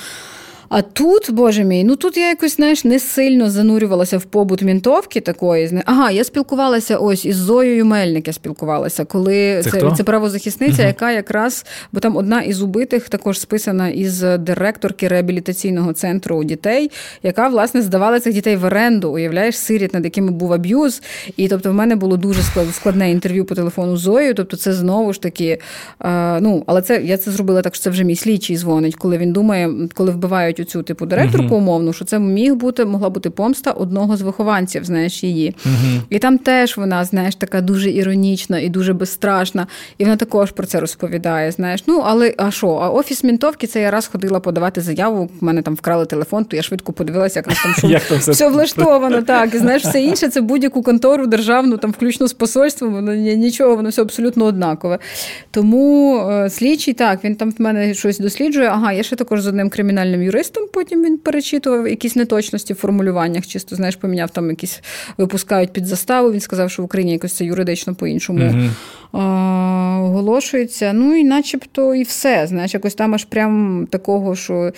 А тут, боже мій, ну тут я якось знаєш, не сильно занурювалася в побут мінтовки такої. Ага, я спілкувалася ось із Зоєю Мельник. Я спілкувалася, коли це це, це правозахисниця, uh яка якраз, бо там одна із убитих також списана із директорки реабілітаційного центру у дітей, яка власне здавала цих дітей в оренду. Уявляєш, сиріт, над якими був аб'юз. І тобто, в мене було дуже складне інтерв'ю по телефону з Зоєю. Тобто, це знову ж таки, е, ну але це я це зробила так, що це вже мій слідчий дзвонить, коли він думає, коли вбивають цю типу директорку умовну, що це міг бути, могла бути помста одного з вихованців, знаєш, її. І там теж вона, знаєш, така дуже іронічна і дуже безстрашна. І вона також про це розповідає. Знаєш, ну але а що? А офіс мінтовки це я раз ходила подавати заяву. У мене там вкрали телефон, то я швидко подивилася, як там що як все... все влаштовано. Так, і знаєш, все інше це будь-яку контору державну, там включно з посольством, воно нічого, воно все абсолютно однакове. Тому е, слідчий так, він там в мене щось досліджує. Ага, я ще також з одним кримінальним юристом юристом, потім він перечитував якісь неточності в формулюваннях, чисто знаєш, поміняв там якісь випускають під заставу. Він сказав, що в Україні якось це юридично по-іншому оголошується. Ну і начебто і все. Знаєш, якось там аж прям такого, що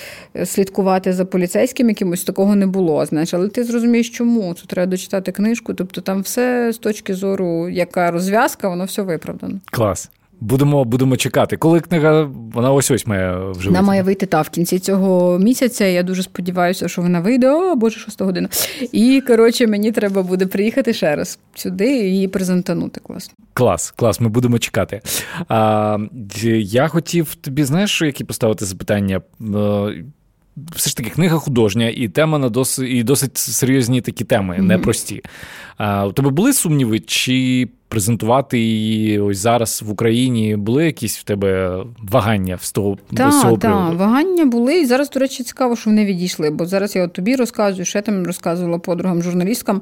слідкувати за поліцейським якимось такого не було. Знаєш, але ти зрозумієш, чому Тут треба дочитати книжку. Тобто там все з точки зору, яка розв'язка, воно все виправдано. Клас. Будемо будемо чекати. Коли книга вона ось ось має вже Вона має вийти та в кінці цього місяця. Я дуже сподіваюся, що вона вийде. О, боже, шоста година. І коротше, мені треба буде приїхати ще раз сюди і її презентанути. Клас. Клас, клас. Ми будемо чекати. А, Я хотів тобі, знаєш, які поставити запитання. Е, все ж таки книга художня, і тема на досить і досить серйозні такі теми, mm-hmm. непрості. А, У тебе були сумніви, чи презентувати її ось зараз в Україні. Були якісь в тебе вагання з того та, з цього приводу? Так, вагання були. І зараз, до речі, цікаво, що вони відійшли. Бо зараз я от тобі розказую, ще там розказувала подругам, журналісткам.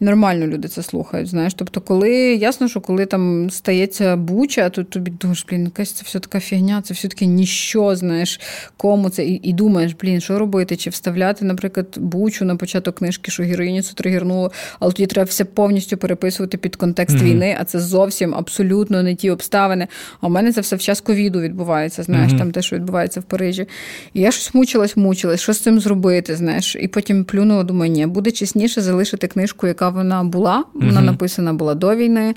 Нормально люди це слухають. Знаєш, тобто, коли ясно, що коли там стається буча, то тобі думаєш, блін, якась це все така фігня, це все таки ніщо, знаєш, кому це, і, і думаєш, блін, що робити? Чи вставляти, наприклад, бучу на початок книжки, що героїню це тригернуло, але тоді треба все повністю переписувати під контекст mm-hmm. війни, а це зовсім абсолютно не ті обставини. А у мене це все в час ковіду відбувається, знаєш, mm-hmm. там те, що відбувається в Парижі. І я щось мучилась, мучилась, що з цим зробити, знаєш, і потім плюнула, думаю, ні, буде чесніше залишити книжку, яка вона була. Вона написана була до війни.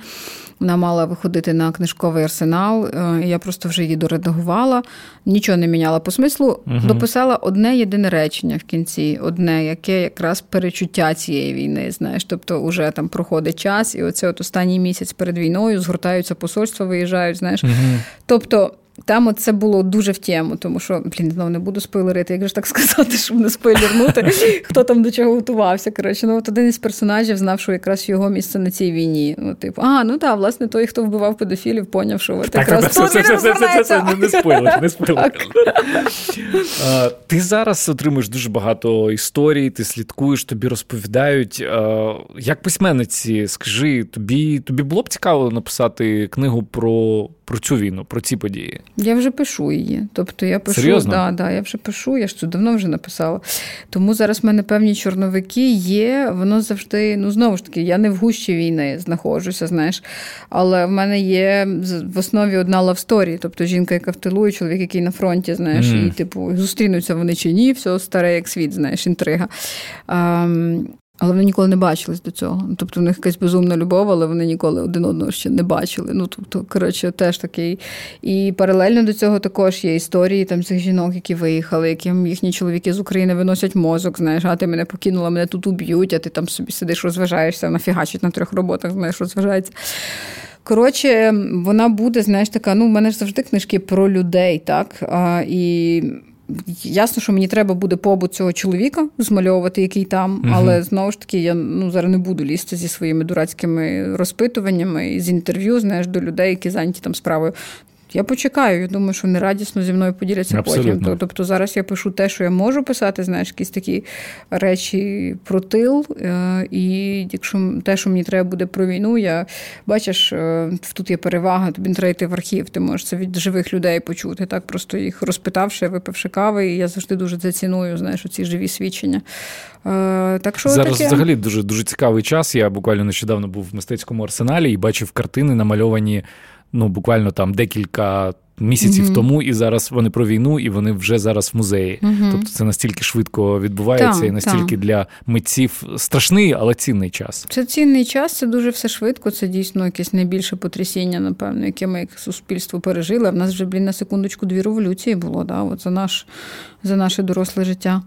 Вона мала виходити на книжковий арсенал. Е, я просто вже її доредагувала, нічого не міняла по смислу. Угу. Дописала одне єдине речення в кінці, одне, яке якраз перечуття цієї війни. Знаєш, тобто уже там проходить час, і оце от останній місяць перед війною згортаються посольства, виїжджають. Знаєш, угу. тобто там це було дуже в тему, тому що, блін, знову не буду спойлерити, як же так сказати, щоб не спойлернути, хто там до чого готувався. Коротше, ну от один із персонажів знав, що якраз його місце на цій війні. Ну, типу, а, ну так, власне, той, хто вбивав педофілів, поняв, що от якраз розвернеться. Не спойлер, не спойлер. Ти зараз отримуєш дуже багато історій, ти слідкуєш, тобі розповідають. Як письменниці, скажи, тобі тобі було б цікаво написати книгу про про цю війну, про ці події? Я вже пишу її. Тобто я пишу, Серйозно? Да, да, я вже пишу, я ж це давно вже написала. Тому зараз в мене певні чорновики є. Воно завжди, ну знову ж таки, я не в гущі війни знаходжуся, знаєш. Але в мене є в основі одна love story, тобто жінка, яка в тилу, і чоловік, який на фронті, знаєш, mm. і типу зустрінуться вони чи ні, все старе, як світ, знаєш, інтрига. А, але вони ніколи не бачились до цього. Тобто в них якась безумна любов, але вони ніколи один одного ще не бачили. Ну тобто, коротше, теж такий. І паралельно до цього також є історії там цих жінок, які виїхали, яким їхні чоловіки з України виносять мозок. Знаєш, а ти мене покинула, мене тут уб'ють, а ти там собі сидиш, розважаєшся, нафігачить на трьох роботах, знаєш, розважається. Коротше, вона буде, знаєш, така. Ну, в мене ж завжди книжки про людей, так? А, І Ясно, що мені треба буде побут цього чоловіка змальовувати, який там, угу. але знову ж таки, я ну зараз не буду лізти зі своїми дурацькими розпитуваннями з інтерв'ю, знаєш, до людей, які зайняті там справою. Я почекаю. Я думаю, що вони радісно зі мною поділяться Абсолютно. потім. Тобто зараз я пишу те, що я можу писати, знаєш, якісь такі речі про тил. Е, і якщо те, що мені треба буде про війну, я бачиш, е, тут є перевага, тобі не треба йти в архів, ти можеш це від живих людей почути. Так, просто їх розпитавши, випивши кави, і я завжди дуже це ціную, знаєш, оці живі свідчення. Е, так що Зараз таке? взагалі дуже дуже цікавий час. Я буквально нещодавно був в мистецькому арсеналі і бачив картини, намальовані ну буквально там декілька місяців mm-hmm. тому, і зараз вони про війну, і вони вже зараз в музеї. Mm-hmm. Тобто це настільки швидко відбувається, так, і настільки так. для митців страшний, але цінний час. Це цінний час, це дуже все швидко. Це дійсно якесь найбільше потрясіння, напевно, яке ми як суспільство пережили. В нас вже блін на секундочку дві революції було. Да? От за наш за наше доросле життя.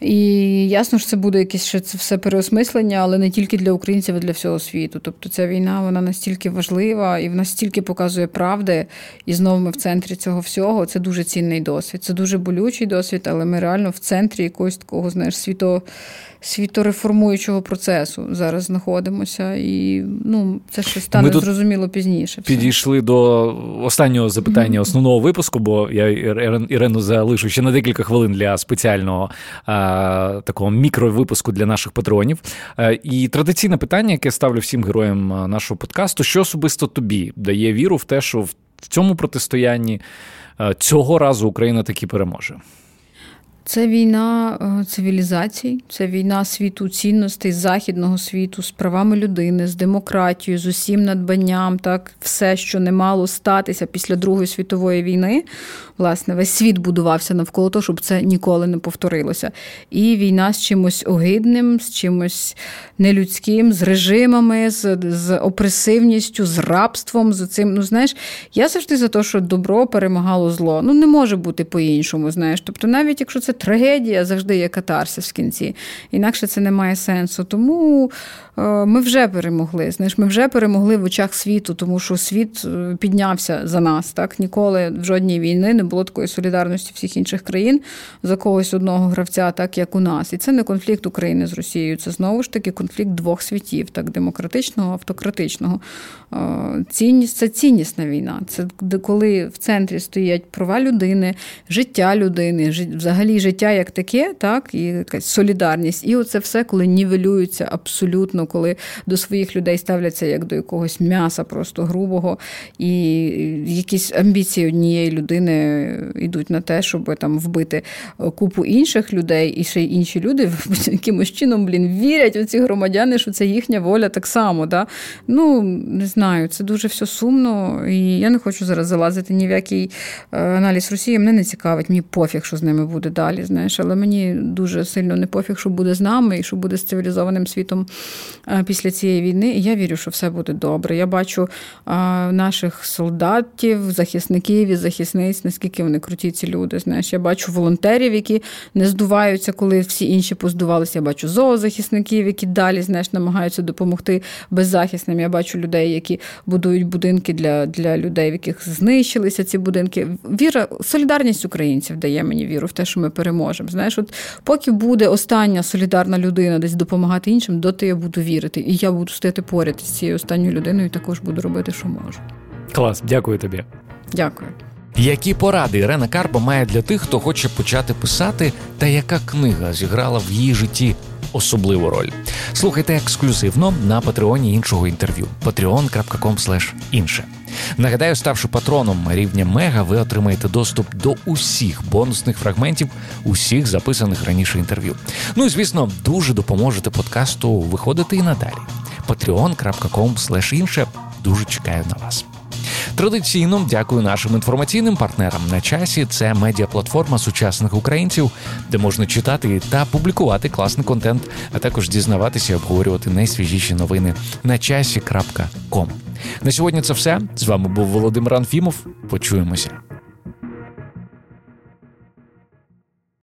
І ясно, що це буде якесь ще це все переосмислення, але не тільки для українців, а для всього світу. Тобто ця війна вона настільки важлива і вона стільки показує правди, і знову ми в центрі цього всього. Це дуже цінний досвід. Це дуже болючий досвід, але ми реально в центрі якогось такого, знаєш, світо світореформуючого процесу зараз знаходимося, і ну це ще стане Ми зрозуміло пізніше. Все. Підійшли до останнього запитання mm-hmm. основного випуску, бо я Ірену залишу ще на декілька хвилин для спеціального а, такого мікровипуску для наших патронів. А, і традиційне питання, яке ставлю всім героям нашого подкасту: що особисто тобі дає віру в те, що в цьому протистоянні цього разу Україна таки переможе. Це війна е, цивілізацій, це війна світу цінностей західного світу з правами людини, з демократією, з усім надбанням, так все, що не мало статися після Другої світової війни. Власне, весь світ будувався навколо того, щоб це ніколи не повторилося. І війна з чимось огидним, з чимось нелюдським, з режимами, з з опресивністю, з рабством. з цим. Ну, знаєш, я завжди за те, що добро перемагало зло. Ну не може бути по-іншому. Знаєш, тобто, навіть якщо це трагедія завжди є катарсис в кінці. Інакше це не має сенсу. Тому е, ми вже перемогли. Знаєш, Ми вже перемогли в очах світу, тому що світ е, піднявся за нас. Так Ніколи в жодній війни не було такої солідарності всіх інших країн за когось одного гравця, так як у нас. І це не конфлікт України з Росією, це знову ж таки конфлікт двох світів, так демократичного, автократичного. Е, цінність це ціннісна війна. Це коли в центрі стоять права людини, життя людини, взагалі життя як таке, так, і якась солідарність. І оце все, коли нівелюється абсолютно, коли до своїх людей ставляться як до якогось м'яса, просто грубого, і якісь амбіції однієї людини йдуть на те, щоб там вбити купу інших людей, і ще й інші люди якимось чином блін, вірять у ці громадяни, що це їхня воля так само. Да? Ну, не знаю, це дуже все сумно, і я не хочу зараз залазити ні в який е, аналіз Росії. Мене не цікавить, мені пофіг, що з ними буде далі далі. Знаєш, але мені дуже сильно не пофіг, що буде з нами і що буде з цивілізованим світом е, після цієї війни. І я вірю, що все буде добре. Я бачу наших солдатів, захисників і захисниць, наскільки вони круті ці люди. Знаєш, я бачу волонтерів, які не здуваються, коли всі інші поздувалися. Я бачу зоозахисників, які далі знаєш, намагаються допомогти беззахисним. Я бачу людей, які будують будинки для для людей, в яких знищилися ці будинки. Віра, солідарність українців дає мені віру в те, що ми переможемо. Знаєш, от поки буде остання солідарна людина десь допомагати іншим, доти я буду вірити. І я буду стояти поряд з цією останньою людиною, і також буду робити, що можу. Клас, дякую тобі. Дякую. Які поради Ірена Карпа має для тих, хто хоче почати писати, та яка книга зіграла в її житті особливу роль? Слухайте ексклюзивно на патреоні іншого інтерв'ю patreon.com інше. Нагадаю, ставши патроном рівня Мега, ви отримаєте доступ до усіх бонусних фрагментів, усіх записаних раніше інтерв'ю. Ну і звісно, дуже допоможете подкасту виходити і надалі. patreon.com інше дуже чекаю на вас. Традиційно дякую нашим інформаційним партнерам на часі. Це медіаплатформа сучасних українців, де можна читати та публікувати класний контент, а також дізнаватися і обговорювати найсвіжіші новини на часі.ком. На сьогодні це все. З вами був Володимир Анфімов. Почуємося.